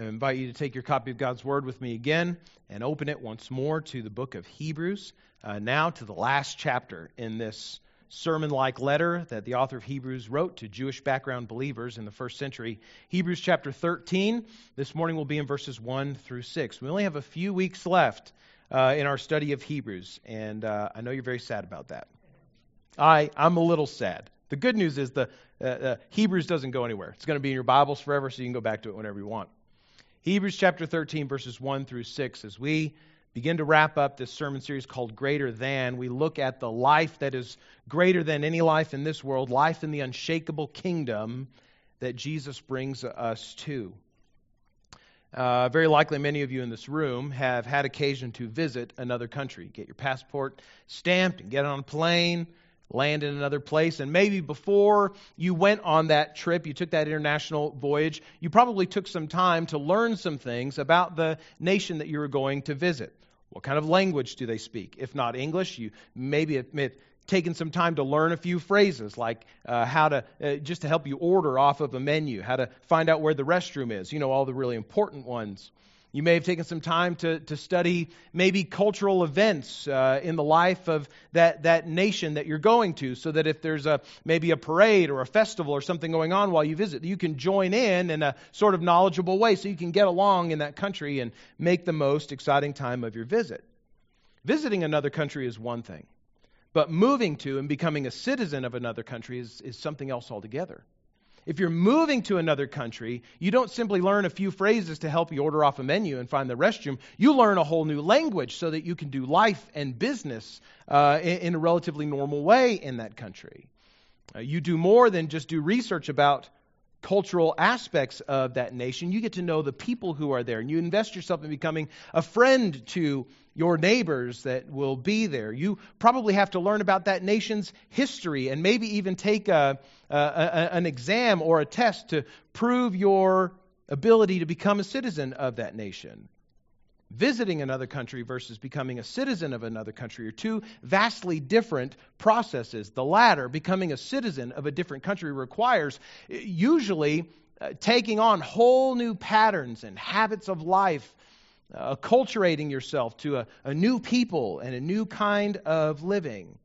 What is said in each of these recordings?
I invite you to take your copy of God's Word with me again and open it once more to the book of Hebrews, uh, now to the last chapter in this sermon like letter that the author of Hebrews wrote to Jewish background believers in the first century. Hebrews chapter 13. This morning we'll be in verses 1 through 6. We only have a few weeks left uh, in our study of Hebrews, and uh, I know you're very sad about that. I, I'm a little sad. The good news is the uh, uh Hebrews doesn't go anywhere. It's going to be in your Bibles forever, so you can go back to it whenever you want. Hebrews chapter 13, verses 1 through 6. As we begin to wrap up this sermon series called Greater Than, we look at the life that is greater than any life in this world, life in the unshakable kingdom that Jesus brings us to. Uh, very likely, many of you in this room have had occasion to visit another country. Get your passport stamped and get on a plane, land in another place. And maybe before you went on that trip, you took that international voyage, you probably took some time to learn some things about the nation that you were going to visit. What kind of language do they speak? If not English, you maybe have taken some time to learn a few phrases, like uh, how to, uh, just to help you order off of a menu, how to find out where the restroom is, you know, all the really important ones. You may have taken some time to, to study maybe cultural events uh, in the life of that, that nation that you're going to, so that if there's a maybe a parade or a festival or something going on while you visit, you can join in in a sort of knowledgeable way so you can get along in that country and make the most exciting time of your visit. Visiting another country is one thing, but moving to and becoming a citizen of another country is, is something else altogether. If you're moving to another country, you don't simply learn a few phrases to help you order off a menu and find the restroom. You learn a whole new language so that you can do life and business uh, in, a relatively normal way in that country. Uh, you do more than just do research about cultural aspects of that nation. You get to know the people who are there, and you invest yourself in becoming a friend to your neighbors that will be there. You probably have to learn about that nation's history and maybe even take a, a, a, an exam or a test to prove your ability to become a citizen of that nation. Visiting another country versus becoming a citizen of another country are two vastly different processes. The latter, becoming a citizen of a different country, requires usually uh, taking on whole new patterns and habits of life, uh, acculturating yourself to a, a new people and a new kind of living.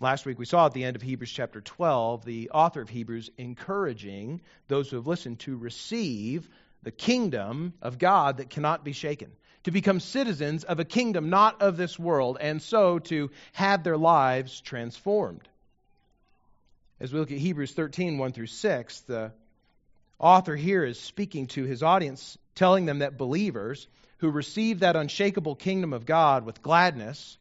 Last week we saw at the end of Hebrews chapter 12 the author of Hebrews encouraging those who have listened to receive the kingdom of God that cannot be shaken, to become citizens of a kingdom not of this world, and so to have their lives transformed. As we look at Hebrews 13, 1 through 6, the author here is speaking to his audience, telling them that believers who receive that unshakable kingdom of God with gladness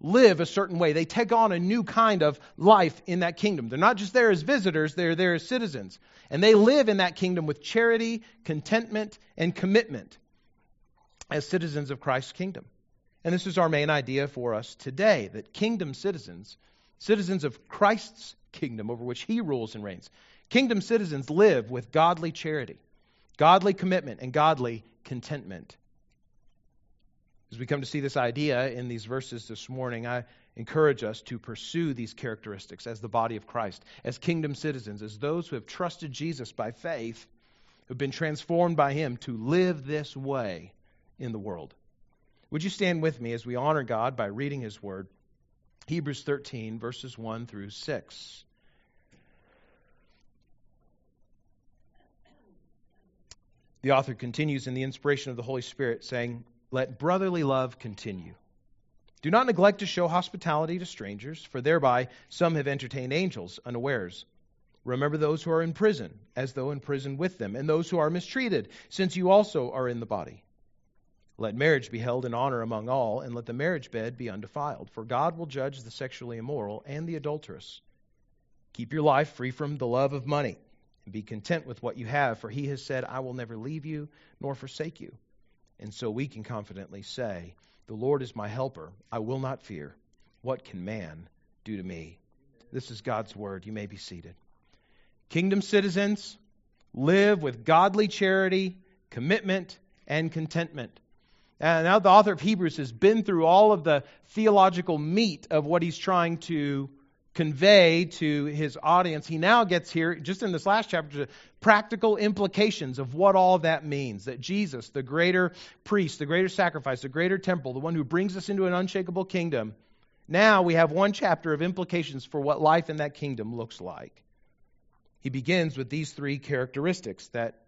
live a certain way. They take on a new kind of life in that kingdom. They're not just there as visitors, they're there as citizens. And they live in that kingdom with charity, contentment, and commitment as citizens of Christ's kingdom. And this is our main idea for us today that kingdom citizens, citizens of Christ's kingdom over which he rules and reigns, kingdom citizens live with godly charity, godly commitment, and godly contentment. As we come to see this idea in these verses this morning, I encourage us to pursue these characteristics as the body of Christ, as kingdom citizens, as those who have trusted Jesus by faith, who have been transformed by him to live this way in the world. Would you stand with me as we honor God by reading his word? Hebrews 13, verses 1 through 6. The author continues in the inspiration of the Holy Spirit, saying, let brotherly love continue. Do not neglect to show hospitality to strangers, for thereby some have entertained angels unawares. Remember those who are in prison, as though in prison with them, and those who are mistreated, since you also are in the body. Let marriage be held in honor among all, and let the marriage bed be undefiled, for God will judge the sexually immoral and the adulterous. Keep your life free from the love of money, and be content with what you have, for he has said, I will never leave you nor forsake you. And so we can confidently say, The Lord is my helper. I will not fear. What can man do to me? This is God's word. You may be seated. Kingdom citizens live with godly charity, commitment, and contentment. And now the author of Hebrews has been through all of the theological meat of what he's trying to convey to his audience, he now gets here, just in this last chapter, practical implications of what all that means. That Jesus, the greater priest, the greater sacrifice, the greater temple, the one who brings us into an unshakable kingdom, now we have one chapter of implications for what life in that kingdom looks like. He begins with these three characteristics that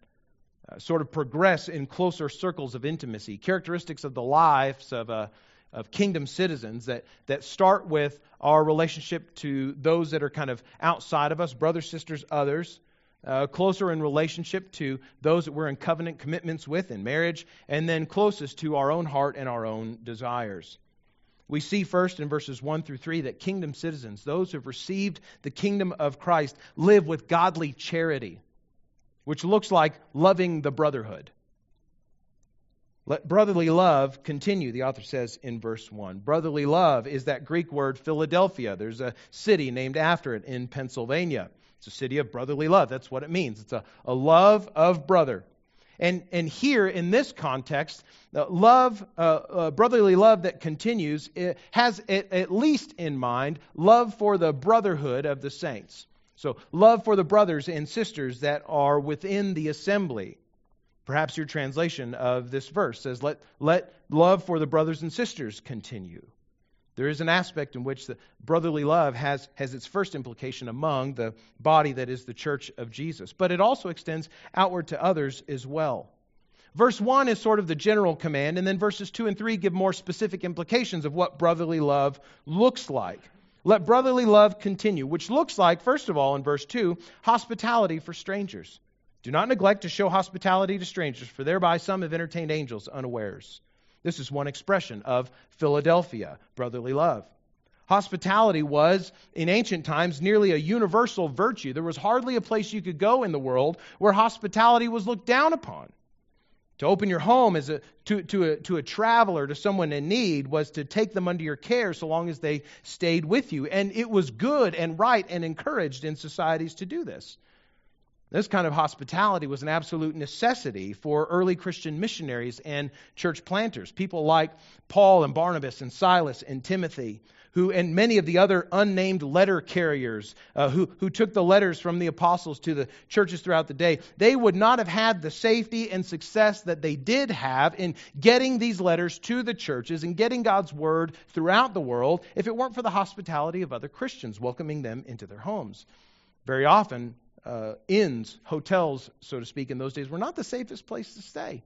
uh, sort of progress in closer circles of intimacy, characteristics of the lives of, uh, of kingdom citizens that, that start with our relationship to those that are kind of outside of us, brothers, sisters, others. Uh, closer in relationship to those that we're in covenant commitments with in marriage, and then closest to our own heart and our own desires. We see first in verses 1 through 3 that kingdom citizens, those who have received the kingdom of Christ, live with godly charity which looks like loving the brotherhood. Let brotherly love continue, the author says in verse 1. Brotherly love is that Greek word Philadelphia. There's a city named after it in Pennsylvania. It's a city of brotherly love. That's what it means. It's a, a love of brother. And, and here, in this context, love, uh, uh, brotherly love that continues, has at least in mind love for the brotherhood of the saints. So, love for the brothers and sisters that are within the assembly. Perhaps your translation of this verse says, let, let love for the brothers and sisters continue. There is an aspect in which the brotherly love has, has its first implication among the body that is the church of Jesus, but it also extends outward to others as well. Verse 1 is sort of the general command, and then verses 2 and 3 give more specific implications of what brotherly love looks like. Let brotherly love continue, which looks like, first of all, in verse 2, hospitality for strangers. Do not neglect to show hospitality to strangers, for thereby some have entertained angels unawares. This is one expression of Philadelphia, brotherly love. Hospitality was, in ancient times, nearly a universal virtue. There was hardly a place you could go in the world where hospitality was looked down upon. To open your home as a, to, to, a, to a traveler, to someone in need, was to take them under your care so long as they stayed with you. And it was good and right and encouraged in societies to do this. This kind of hospitality was an absolute necessity for early Christian missionaries and church planters. People like Paul and Barnabas and Silas and Timothy who, and many of the other unnamed letter carriers uh, who, who took the letters from the apostles to the churches throughout the day, they would not have had the safety and success that they did have in getting these letters to the churches and getting God's word throughout the world if it weren't for the hospitality of other Christians, welcoming them into their homes. Very often, uh, inns, hotels, so to speak, in those days were not the safest place to stay.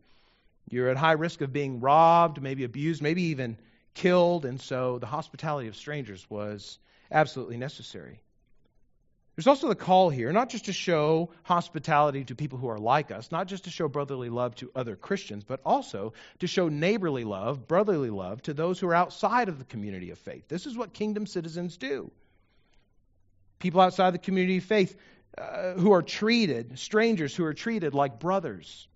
You're at high risk of being robbed, maybe abused, maybe even killed, and so the hospitality of strangers was absolutely necessary. There's also the call here, not just to show hospitality to people who are like us, not just to show brotherly love to other Christians, but also to show neighborly love, brotherly love to those who are outside of the community of faith. This is what kingdom citizens do. People outside the community of faith uh, who are treated, strangers who are treated like brothers.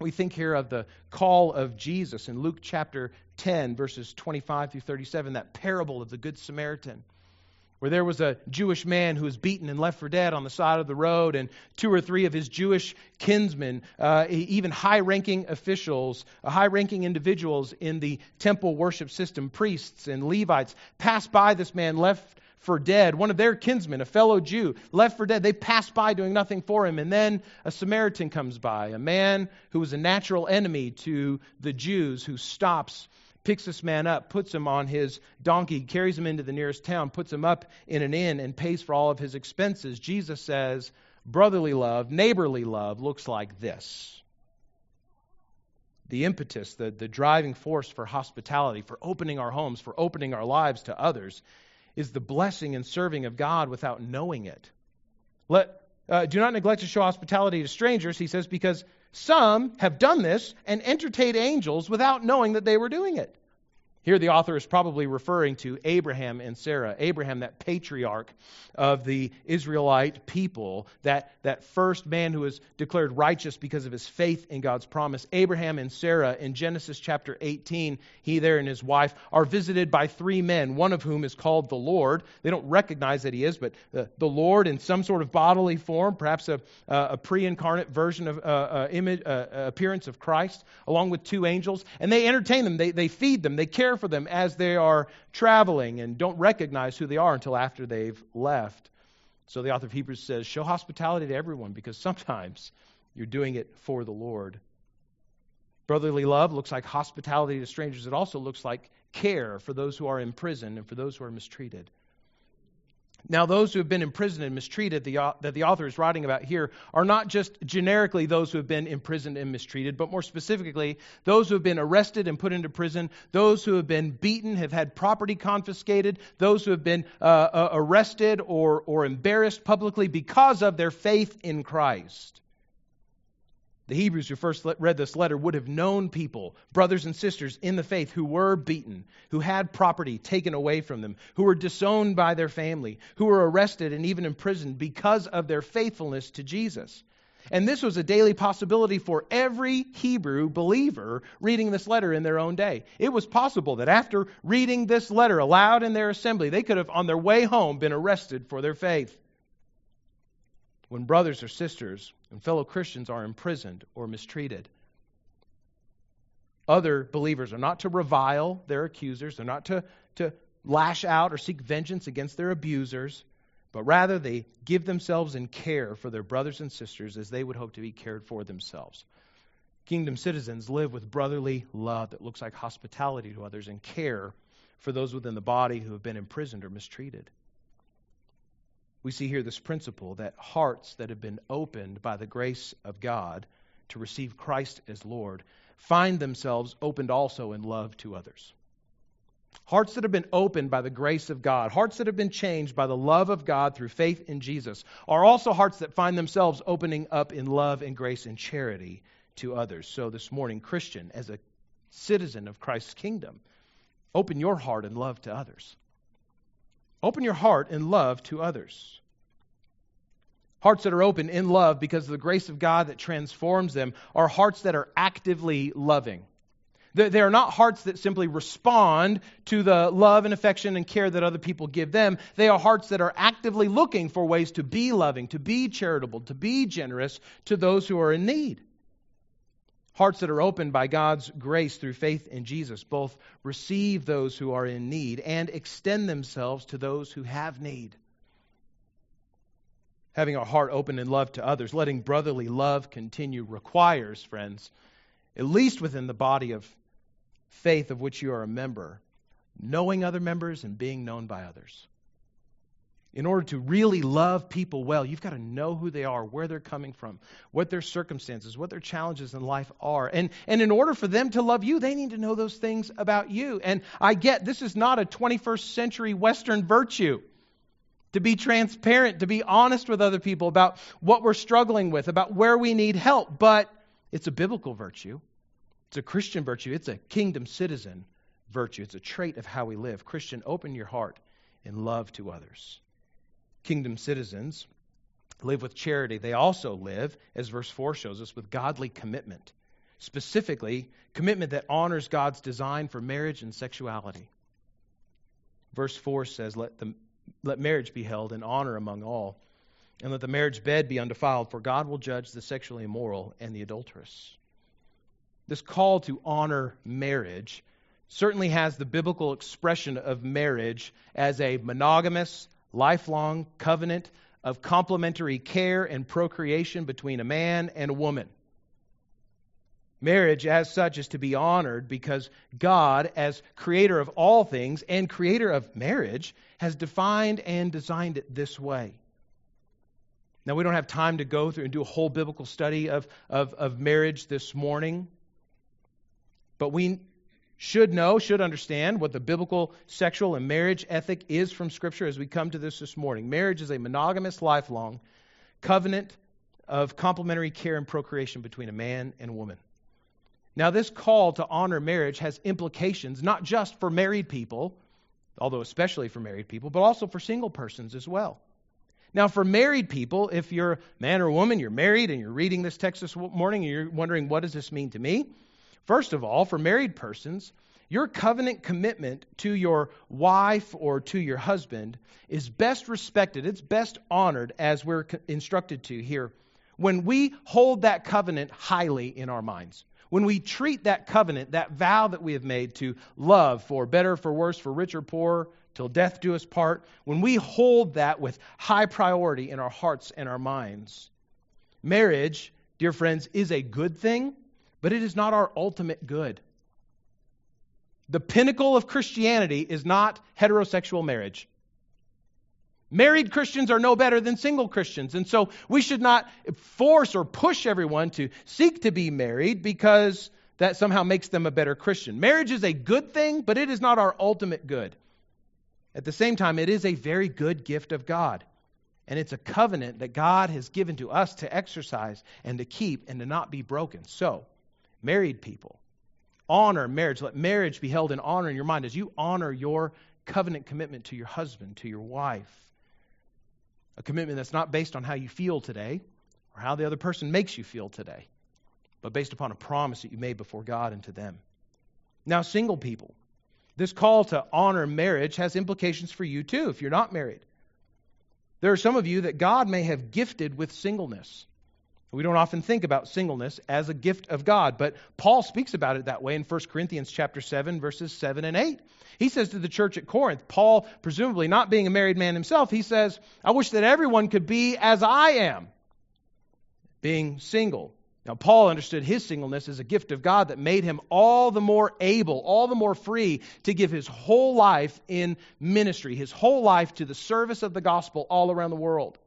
We think here of the call of Jesus in Luke chapter 10, verses 25 through 37, that parable of the Good Samaritan, where there was a Jewish man who was beaten and left for dead on the side of the road, and two or three of his Jewish kinsmen, uh, even high ranking officials, uh, high ranking individuals in the temple worship system, priests and Levites, passed by this man, left for dead. One of their kinsmen, a fellow Jew, left for dead. They passed by doing nothing for him. And then a Samaritan comes by, a man who was a natural enemy to the Jews, who stops, picks this man up, puts him on his donkey, carries him into the nearest town, puts him up in an inn, and pays for all of his expenses. Jesus says, brotherly love, neighborly love looks like this. The impetus, the, the driving force for hospitality, for opening our homes, for opening our lives to others, is the blessing and serving of God without knowing it. Let, uh, do not neglect to show hospitality to strangers, he says, because some have done this and entertained angels without knowing that they were doing it. Here, the author is probably referring to Abraham and Sarah. Abraham, that patriarch of the Israelite people, that, that first man who was declared righteous because of his faith in God's promise. Abraham and Sarah, in Genesis chapter 18, he there and his wife are visited by three men, one of whom is called the Lord. They don't recognize that he is, but the, the Lord in some sort of bodily form, perhaps a, a pre incarnate version of uh, uh, image, uh, appearance of Christ, along with two angels. And they entertain them, they, they feed them, they care care for them as they are traveling and don't recognize who they are until after they've left. So the author of Hebrews says, Show hospitality to everyone because sometimes you're doing it for the Lord. Brotherly love looks like hospitality to strangers. It also looks like care for those who are in prison and for those who are mistreated. Now, those who have been imprisoned and mistreated the, that the author is writing about here are not just generically those who have been imprisoned and mistreated, but more specifically, those who have been arrested and put into prison, those who have been beaten, have had property confiscated, those who have been uh, uh, arrested or, or embarrassed publicly because of their faith in Christ. The Hebrews who first read this letter would have known people, brothers and sisters in the faith, who were beaten, who had property taken away from them, who were disowned by their family, who were arrested and even imprisoned because of their faithfulness to Jesus. And this was a daily possibility for every Hebrew believer reading this letter in their own day. It was possible that after reading this letter aloud in their assembly, they could have, on their way home, been arrested for their faith when brothers or sisters and fellow Christians are imprisoned or mistreated. Other believers are not to revile their accusers, they're not to, to lash out or seek vengeance against their abusers, but rather they give themselves in care for their brothers and sisters as they would hope to be cared for themselves. Kingdom citizens live with brotherly love that looks like hospitality to others and care for those within the body who have been imprisoned or mistreated we see here this principle that hearts that have been opened by the grace of God to receive Christ as Lord find themselves opened also in love to others. Hearts that have been opened by the grace of God, hearts that have been changed by the love of God through faith in Jesus, are also hearts that find themselves opening up in love and grace and charity to others. So this morning, Christian, as a citizen of Christ's kingdom, open your heart and love to others. Open your heart in love to others. Hearts that are open in love because of the grace of God that transforms them are hearts that are actively loving. They are not hearts that simply respond to the love and affection and care that other people give them. They are hearts that are actively looking for ways to be loving, to be charitable, to be generous to those who are in need. Hearts that are opened by God's grace through faith in Jesus both receive those who are in need and extend themselves to those who have need. Having our heart open in love to others, letting brotherly love continue requires, friends, at least within the body of faith of which you are a member, knowing other members and being known by others in order to really love people well, you've got to know who they are, where they're coming from, what their circumstances, what their challenges in life are. And, and in order for them to love you, they need to know those things about you. And I get this is not a 21st century Western virtue to be transparent, to be honest with other people about what we're struggling with, about where we need help, but it's a biblical virtue. It's a Christian virtue. It's a kingdom citizen virtue. It's a trait of how we live. Christian, open your heart in love to others kingdom citizens live with charity, they also live, as verse 4 shows us, with godly commitment. Specifically, commitment that honors God's design for marriage and sexuality. Verse 4 says, Let, the, let marriage be held in honor among all, and let the marriage bed be undefiled, for God will judge the sexually immoral and the adulterous. This call to honor marriage certainly has the biblical expression of marriage as a monogamous, lifelong covenant of complementary care and procreation between a man and a woman. Marriage, as such, is to be honored because God, as creator of all things and creator of marriage, has defined and designed it this way. Now, we don't have time to go through and do a whole biblical study of, of, of marriage this morning, but we should know, should understand what the biblical sexual and marriage ethic is from Scripture as we come to this this morning. Marriage is a monogamous, lifelong covenant of complementary care and procreation between a man and a woman. Now, this call to honor marriage has implications not just for married people, although especially for married people, but also for single persons as well. Now, for married people, if you're a man or a woman, you're married and you're reading this text this morning and you're wondering, what does this mean to me? First of all, for married persons, your covenant commitment to your wife or to your husband is best respected, it's best honored as we're instructed to here when we hold that covenant highly in our minds. when we treat that covenant, that vow that we have made to love for better, for worse, for rich or poor, till death do us part, when we hold that with high priority in our hearts and our minds, marriage, dear friends, is a good thing, but it is not our ultimate good. The pinnacle of Christianity is not heterosexual marriage. Married Christians are no better than single Christians. And so we should not force or push everyone to seek to be married because that somehow makes them a better Christian. Marriage is a good thing, but it is not our ultimate good. At the same time, it is a very good gift of God. And it's a covenant that God has given to us to exercise and to keep and to not be broken. So, married people, honor marriage. Let marriage be held in honor in your mind as you honor your covenant commitment to your husband, to your wife. A commitment that's not based on how you feel today or how the other person makes you feel today, but based upon a promise that you made before God and to them. Now, single people, this call to honor marriage has implications for you too if you're not married. There are some of you that God may have gifted with singleness. We don't often think about singleness as a gift of God, but Paul speaks about it that way in 1 Corinthians chapter 7 verses 7 and 8. He says to the church at Corinth, Paul presumably not being a married man himself, he says, "I wish that everyone could be as I am, being single." Now Paul understood his singleness as a gift of God that made him all the more able, all the more free to give his whole life in ministry, his whole life to the service of the gospel all around the world.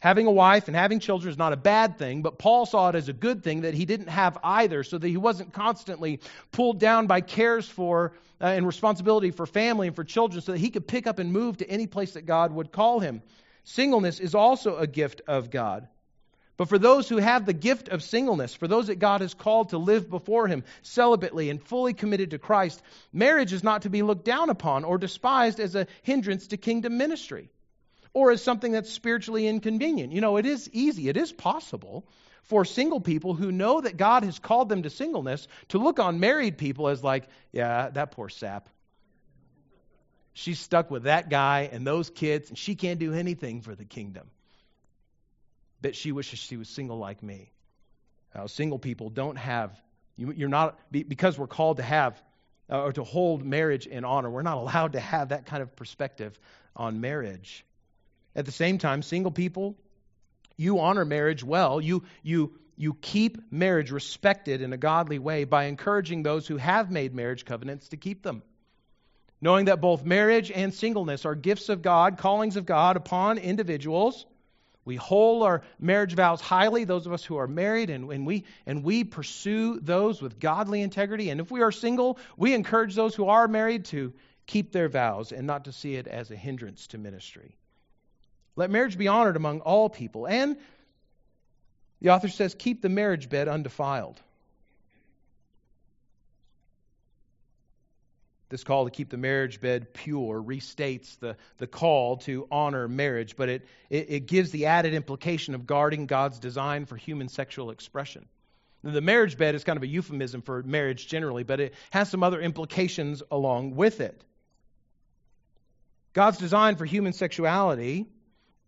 Having a wife and having children is not a bad thing, but Paul saw it as a good thing that he didn't have either, so that he wasn't constantly pulled down by cares for uh, and responsibility for family and for children, so that he could pick up and move to any place that God would call him. Singleness is also a gift of God. But for those who have the gift of singleness, for those that God has called to live before Him celibately and fully committed to Christ, marriage is not to be looked down upon or despised as a hindrance to kingdom ministry or as something that's spiritually inconvenient. You know, it is easy, it is possible for single people who know that God has called them to singleness to look on married people as like, yeah, that poor sap. She's stuck with that guy and those kids, and she can't do anything for the kingdom. Bet she wishes she was single like me. Now, single people don't have, you're not, because we're called to have uh, or to hold marriage in honor, we're not allowed to have that kind of perspective on marriage. At the same time, single people, you honor marriage well. You, you, you keep marriage respected in a godly way by encouraging those who have made marriage covenants to keep them. Knowing that both marriage and singleness are gifts of God, callings of God upon individuals. We hold our marriage vows highly, those of us who are married, and, and, we, and we pursue those with godly integrity. And if we are single, we encourage those who are married to keep their vows and not to see it as a hindrance to ministry. Let marriage be honored among all people. And the author says, keep the marriage bed undefiled. This call to keep the marriage bed pure restates the, the call to honor marriage, but it, it, it gives the added implication of guarding God's design for human sexual expression. The marriage bed is kind of a euphemism for marriage generally, but it has some other implications along with it. God's design for human sexuality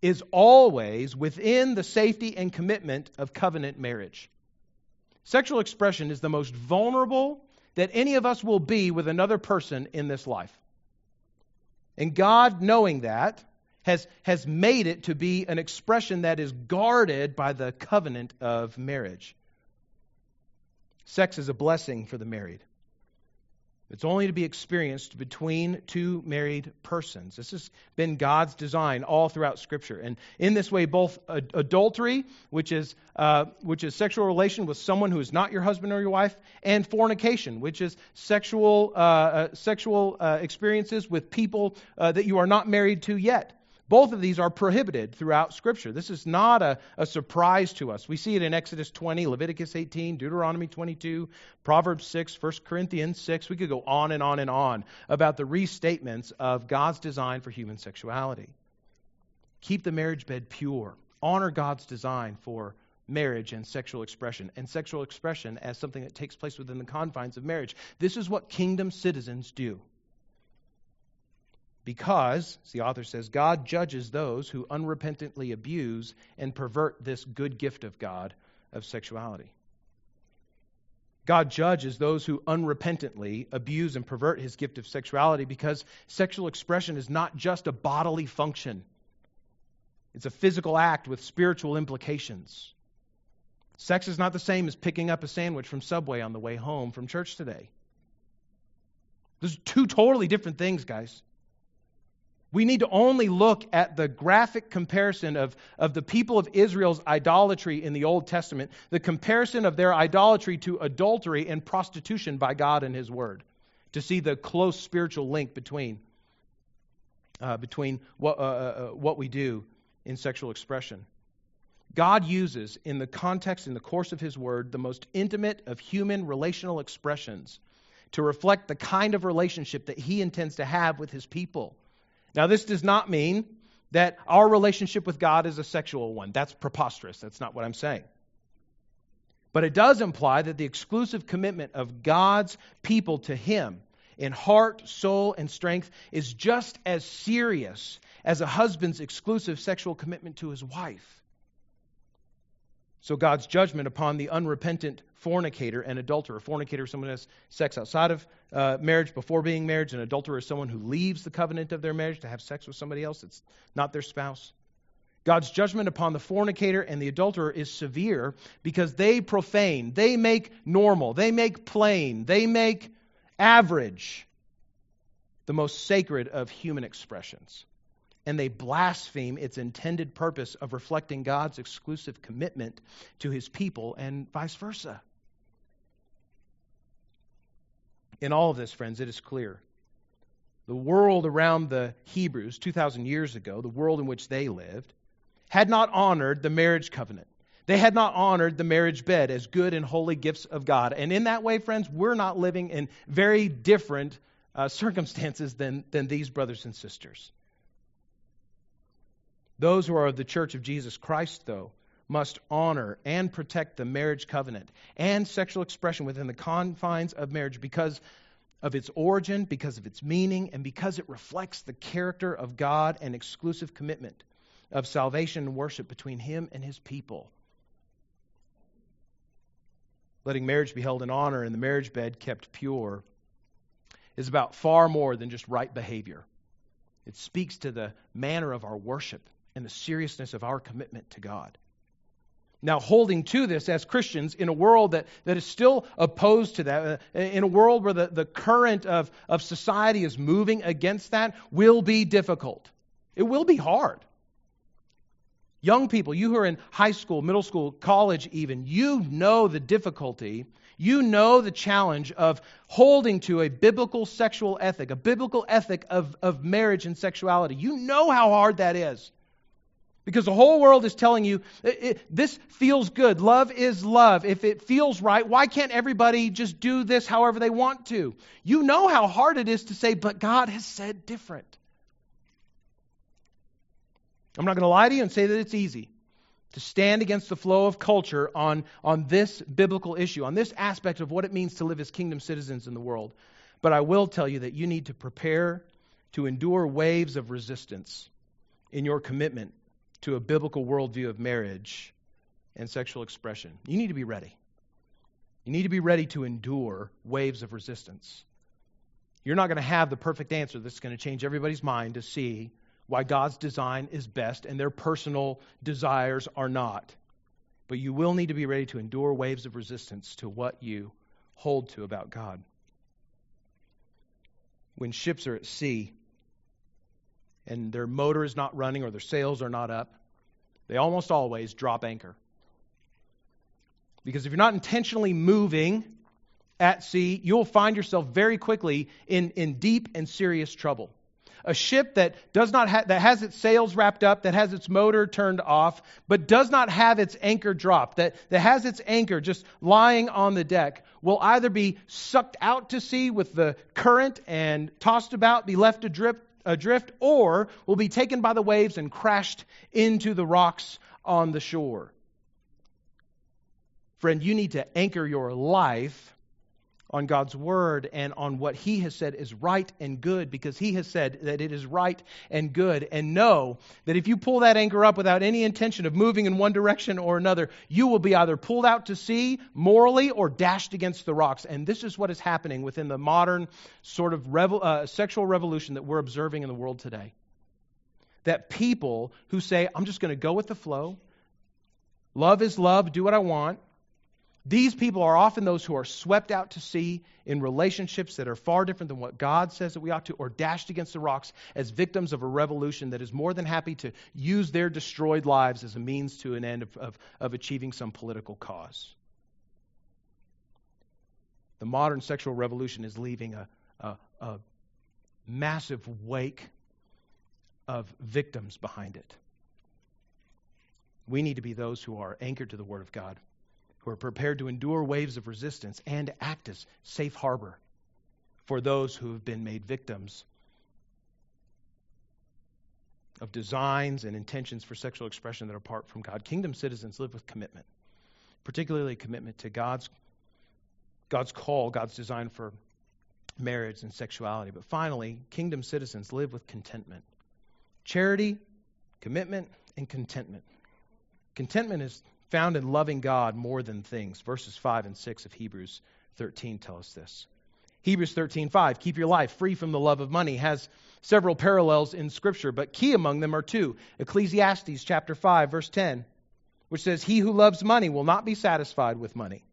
is always within the safety and commitment of covenant marriage. Sexual expression is the most vulnerable that any of us will be with another person in this life. And God, knowing that, has, has made it to be an expression that is guarded by the covenant of marriage. Sex is a blessing for the married. It's only to be experienced between two married persons. This has been God's design all throughout Scripture. And in this way, both adultery, which is, uh, which is sexual relation with someone who is not your husband or your wife, and fornication, which is sexual, uh, uh, sexual uh, experiences with people uh, that you are not married to yet. Both of these are prohibited throughout Scripture. This is not a, a, surprise to us. We see it in Exodus 20, Leviticus 18, Deuteronomy 22, Proverbs 6, 1 Corinthians 6. We could go on and on and on about the restatements of God's design for human sexuality. Keep the marriage bed pure. Honor God's design for marriage and sexual expression, and sexual expression as something that takes place within the confines of marriage. This is what kingdom citizens do. Because, as the author says, God judges those who unrepentantly abuse and pervert this good gift of God of sexuality. God judges those who unrepentantly abuse and pervert his gift of sexuality because sexual expression is not just a bodily function, it's a physical act with spiritual implications. Sex is not the same as picking up a sandwich from Subway on the way home from church today. Those are two totally different things, guys. We need to only look at the graphic comparison of, of the people of Israel's idolatry in the Old Testament, the comparison of their idolatry to adultery and prostitution by God and His Word, to see the close spiritual link between, uh, between what, uh, uh, uh what we do in sexual expression. God uses, in the context, in the course of His Word, the most intimate of human relational expressions to reflect the kind of relationship that He intends to have with His people. Now, this does not mean that our relationship with God is a sexual one. That's preposterous. That's not what I'm saying. But it does imply that the exclusive commitment of God's people to Him in heart, soul, and strength is just as serious as a husband's exclusive sexual commitment to his wife. So God's judgment upon the unrepentant fornicator and adulterer. Fornicator is someone who has sex outside of uh, marriage before being married. An adulterer is someone who leaves the covenant of their marriage to have sex with somebody else that's not their spouse. God's judgment upon the fornicator and the adulterer is severe because they profane, they make normal, they make plain, they make average the most sacred of human expressions and they blaspheme its intended purpose of reflecting God's exclusive commitment to his people and vice versa. In all of this, friends, it is clear. The world around the Hebrews 2,000 years ago, the world in which they lived, had not honored the marriage covenant. They had not honored the marriage bed as good and holy gifts of God. And in that way, friends, we're not living in very different uh, circumstances than, than these brothers and sisters. Those who are of the church of Jesus Christ, though, must honor and protect the marriage covenant and sexual expression within the confines of marriage because of its origin, because of its meaning, and because it reflects the character of God and exclusive commitment of salvation and worship between Him and His people. Letting marriage be held in honor and the marriage bed kept pure is about far more than just right behavior. It speaks to the manner of our worship and the seriousness of our commitment to God. Now, holding to this as Christians in a world that, that is still opposed to that, uh, in a world where the, the current of, of society is moving against that, will be difficult. It will be hard. Young people, you who are in high school, middle school, college even, you know the difficulty, you know the challenge of holding to a biblical sexual ethic, a biblical ethic of, of marriage and sexuality. You know how hard that is. Because the whole world is telling you it, it, this feels good. Love is love. If it feels right, why can't everybody just do this however they want to? You know how hard it is to say, but God has said different. I'm not going to lie to you and say that it's easy to stand against the flow of culture on, on this biblical issue, on this aspect of what it means to live as kingdom citizens in the world. But I will tell you that you need to prepare to endure waves of resistance in your commitment to a biblical worldview of marriage and sexual expression. You need to be ready. You need to be ready to endure waves of resistance. You're not going to have the perfect answer that's going to change everybody's mind to see why God's design is best and their personal desires are not. But you will need to be ready to endure waves of resistance to what you hold to about God. When ships are at sea, and their motor is not running or their sails are not up, they almost always drop anchor. Because if you're not intentionally moving at sea, you'll find yourself very quickly in, in deep and serious trouble. A ship that does not ha- that has its sails wrapped up, that has its motor turned off, but does not have its anchor dropped, that, that has its anchor just lying on the deck, will either be sucked out to sea with the current and tossed about, be left adrift, adrift, or will be taken by the waves and crashed into the rocks on the shore. Friend, you need to anchor your life on God's word and on what he has said is right and good because he has said that it is right and good. And know that if you pull that anchor up without any intention of moving in one direction or another, you will be either pulled out to sea morally or dashed against the rocks. And this is what is happening within the modern sort of revel, uh, sexual revolution that we're observing in the world today. That people who say, I'm just going to go with the flow, love is love, do what I want these people are often those who are swept out to sea in relationships that are far different than what God says that we ought to, or dashed against the rocks as victims of a revolution that is more than happy to use their destroyed lives as a means to an end of, of, of achieving some political cause. The modern sexual revolution is leaving a, a, a massive wake of victims behind it. We need to be those who are anchored to the Word of God who are prepared to endure waves of resistance and act as safe harbor for those who have been made victims of designs and intentions for sexual expression that are apart from God. Kingdom citizens live with commitment, particularly commitment to God's God's call, God's design for marriage and sexuality. But finally, kingdom citizens live with contentment. Charity, commitment, and contentment. Contentment is found in loving God more than things. Verses 5 and 6 of Hebrews 13 tell us this. Hebrews 13:5 Keep your life free from the love of money has several parallels in scripture but key among them are two. Ecclesiastes chapter 5 verse 10 which says he who loves money will not be satisfied with money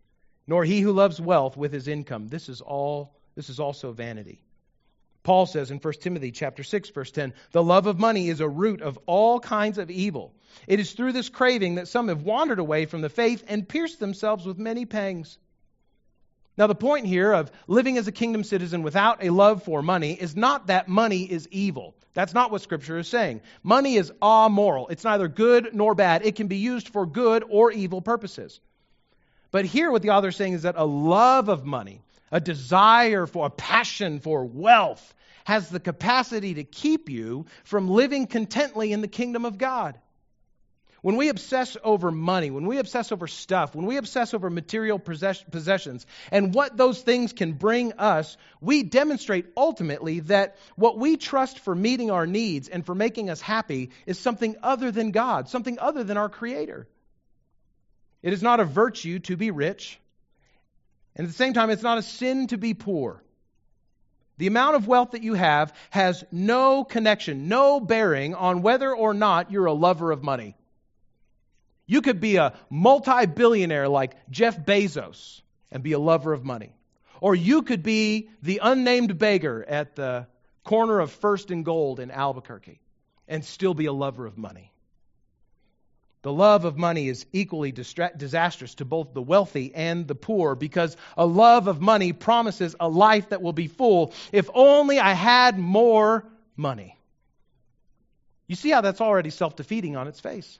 nor he who loves wealth with his income. This is all this is also vanity. Paul says in 1 Timothy chapter 6 verse 10, "The love of money is a root of all kinds of evil. It is through this craving that some have wandered away from the faith and pierced themselves with many pangs." Now the point here of living as a kingdom citizen without a love for money is not that money is evil. That's not what scripture is saying. Money is amoral. It's neither good nor bad. It can be used for good or evil purposes. But here what the author is saying is that a love of money, a desire for a passion for wealth has the capacity to keep you from living contently in the kingdom of God. When we obsess over money, when we obsess over stuff, when we obsess over material possessions and what those things can bring us, we demonstrate ultimately that what we trust for meeting our needs and for making us happy is something other than God, something other than our Creator. It is not a virtue to be rich, and at the same time, it's not a sin to be poor. The amount of wealth that you have has no connection, no bearing on whether or not you're a lover of money. You could be a multi billionaire like Jeff Bezos and be a lover of money. Or you could be the unnamed beggar at the corner of First and Gold in Albuquerque and still be a lover of money. The love of money is equally distra- disastrous to both the wealthy and the poor because a love of money promises a life that will be full if only I had more money. You see how that's already self defeating on its face.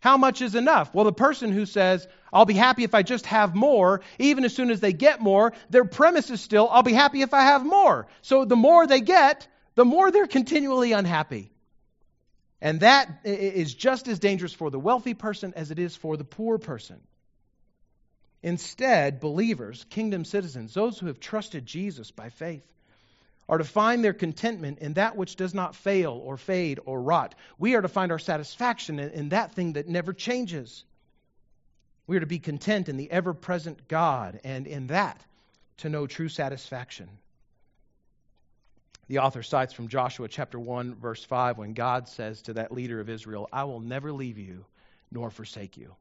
How much is enough? Well, the person who says, I'll be happy if I just have more, even as soon as they get more, their premise is still, I'll be happy if I have more. So the more they get, the more they're continually unhappy. And that is just as dangerous for the wealthy person as it is for the poor person. Instead, believers, kingdom citizens, those who have trusted Jesus by faith, are to find their contentment in that which does not fail or fade or rot. We are to find our satisfaction in, that thing that never changes. We are to be content in the ever present God and in that to know true satisfaction. The author cites from Joshua chapter 1, verse 5, when God says to that leader of Israel, I will never leave you nor forsake you.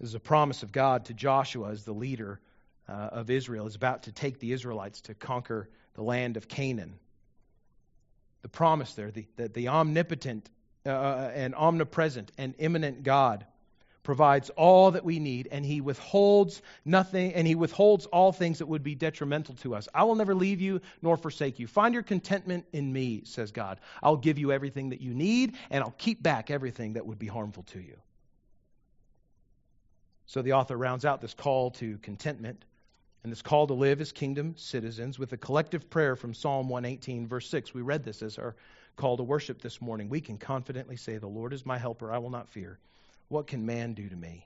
This is a promise of God to Joshua as the leader uh, of Israel, is about to take the Israelites to conquer the land of Canaan. The promise there, the, the, the omnipotent uh, uh and omnipresent and immanent God provides all that we need and he withholds nothing and he withholds all things that would be detrimental to us. I will never leave you nor forsake you. Find your contentment in me, says God. I'll give you everything that you need and I'll keep back everything that would be harmful to you. So the author rounds out this call to contentment and this call to live as kingdom citizens with a collective prayer from Psalm 118 verse 6. We read this as our call to worship this morning. We can confidently say, "The Lord is my helper; I will not fear." What can man do to me?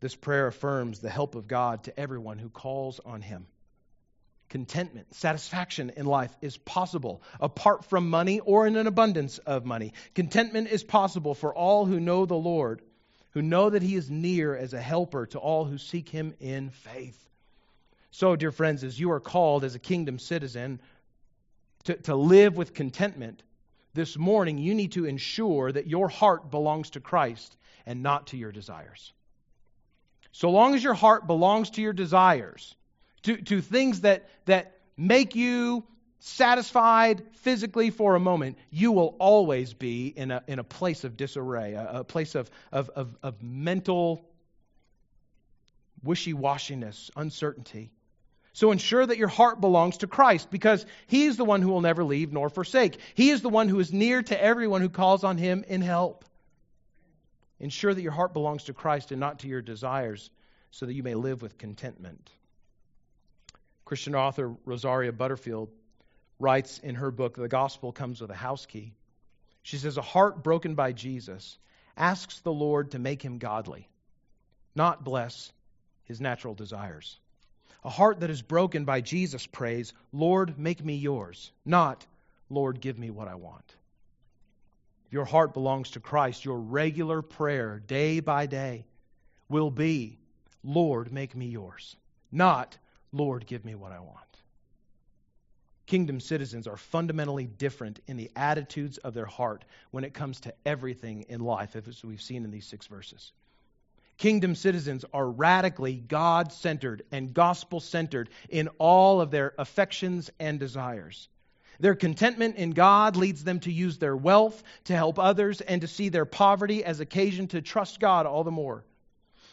This prayer affirms the help of God to everyone who calls on Him. Contentment, satisfaction in life is possible apart from money or in an abundance of money. Contentment is possible for all who know the Lord, who know that He is near as a helper to all who seek Him in faith. So, dear friends, as you are called as a kingdom citizen to, to live with contentment, this morning you need to ensure that your heart belongs to Christ and not to your desires. So long as your heart belongs to your desires, to, to things that, that make you satisfied physically for a moment, you will always be in a, in a place of disarray, a, a place of, of, of, of mental wishy washiness, uncertainty. So ensure that your heart belongs to Christ because He is the one who will never leave nor forsake. He is the one who is near to everyone who calls on Him in help. Ensure that your heart belongs to Christ and not to your desires, so that you may live with contentment. Christian author Rosaria Butterfield writes in her book, The Gospel Comes with a House Key. She says, A heart broken by Jesus asks the Lord to make him godly, not bless his natural desires. A heart that is broken by Jesus prays, Lord, make me yours, not, Lord, give me what I want. If your heart belongs to Christ, your regular prayer, day by day, will be, Lord, make me yours. Not, Lord, give me what I want. Kingdom citizens are fundamentally different in the attitudes of their heart when it comes to everything in life, as we've seen in these six verses. Kingdom citizens are radically God centered and gospel centered in all of their affections and desires. Their contentment in God leads them to use their wealth to help others and to see their poverty as occasion to trust God all the more.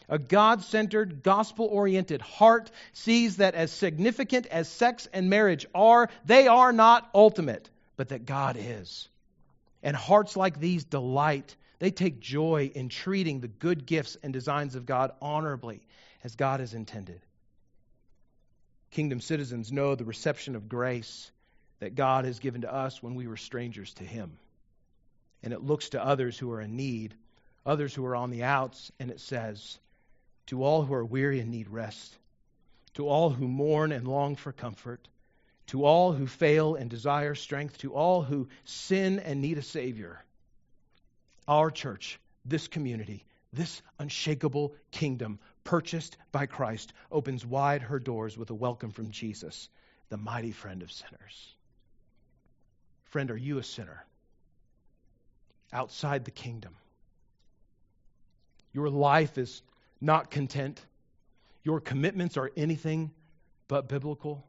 A God centered, gospel oriented heart sees that as significant as sex and marriage are, they are not ultimate, but that God is. And hearts like these delight. They take joy in treating the good gifts and designs of God honorably as God has intended. Kingdom citizens know the reception of grace that God has given to us when we were strangers to Him. And it looks to others who are in need, others who are on the outs, and it says, To all who are weary and need rest, to all who mourn and long for comfort, to all who fail and desire strength, to all who sin and need a Savior, our church, this community, this unshakable kingdom, purchased by Christ, opens wide her doors with a welcome from Jesus, the mighty friend of sinners. Friend, are you a sinner outside the kingdom? Your life is not content. Your commitments are anything but biblical.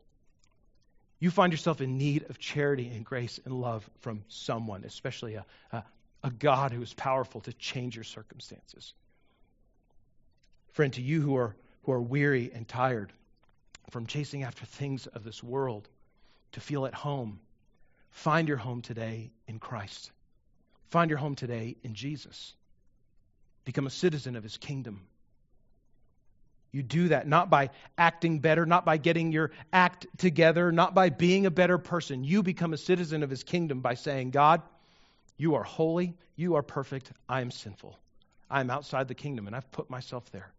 You find yourself in need of charity and grace and love from someone, especially a, a, a God who is powerful to change your circumstances. Friend, to you who are, who are weary and tired from chasing after things of this world, to feel at home Find your home today in Christ. Find your home today in Jesus. Become a citizen of his kingdom. You do that not by acting better, not by getting your act together, not by being a better person. You become a citizen of his kingdom by saying, God, you are holy, you are perfect, I am sinful. I am outside the kingdom, and I've put myself there.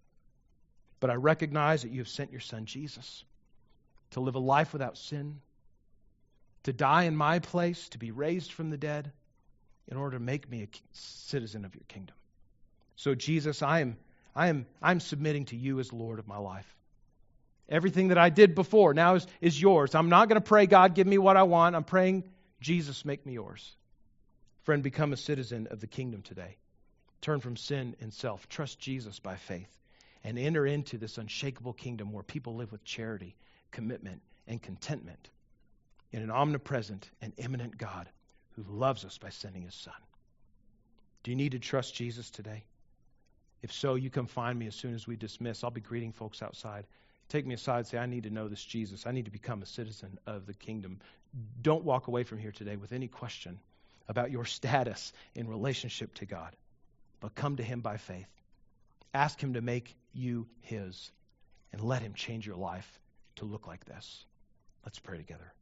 But I recognize that you have sent your son Jesus to live a life without sin, to die in my place, to be raised from the dead, in order to make me a citizen of your kingdom. So, Jesus, I am, I am, I'm submitting to you as Lord of my life. Everything that I did before now is, is yours. I'm not going to pray, God, give me what I want. I'm praying, Jesus, make me yours. Friend, become a citizen of the kingdom today. Turn from sin and self. Trust Jesus by faith and enter into this unshakable kingdom where people live with charity, commitment, and contentment in an omnipresent and immanent God who loves us by sending his Son. Do you need to trust Jesus today? If so, you come find me as soon as we dismiss. I'll be greeting folks outside. Take me aside and say, I need to know this Jesus. I need to become a citizen of the kingdom. Don't walk away from here today with any question about your status in relationship to God, but come to Him by faith. Ask Him to make you His and let Him change your life to look like this. Let's pray together.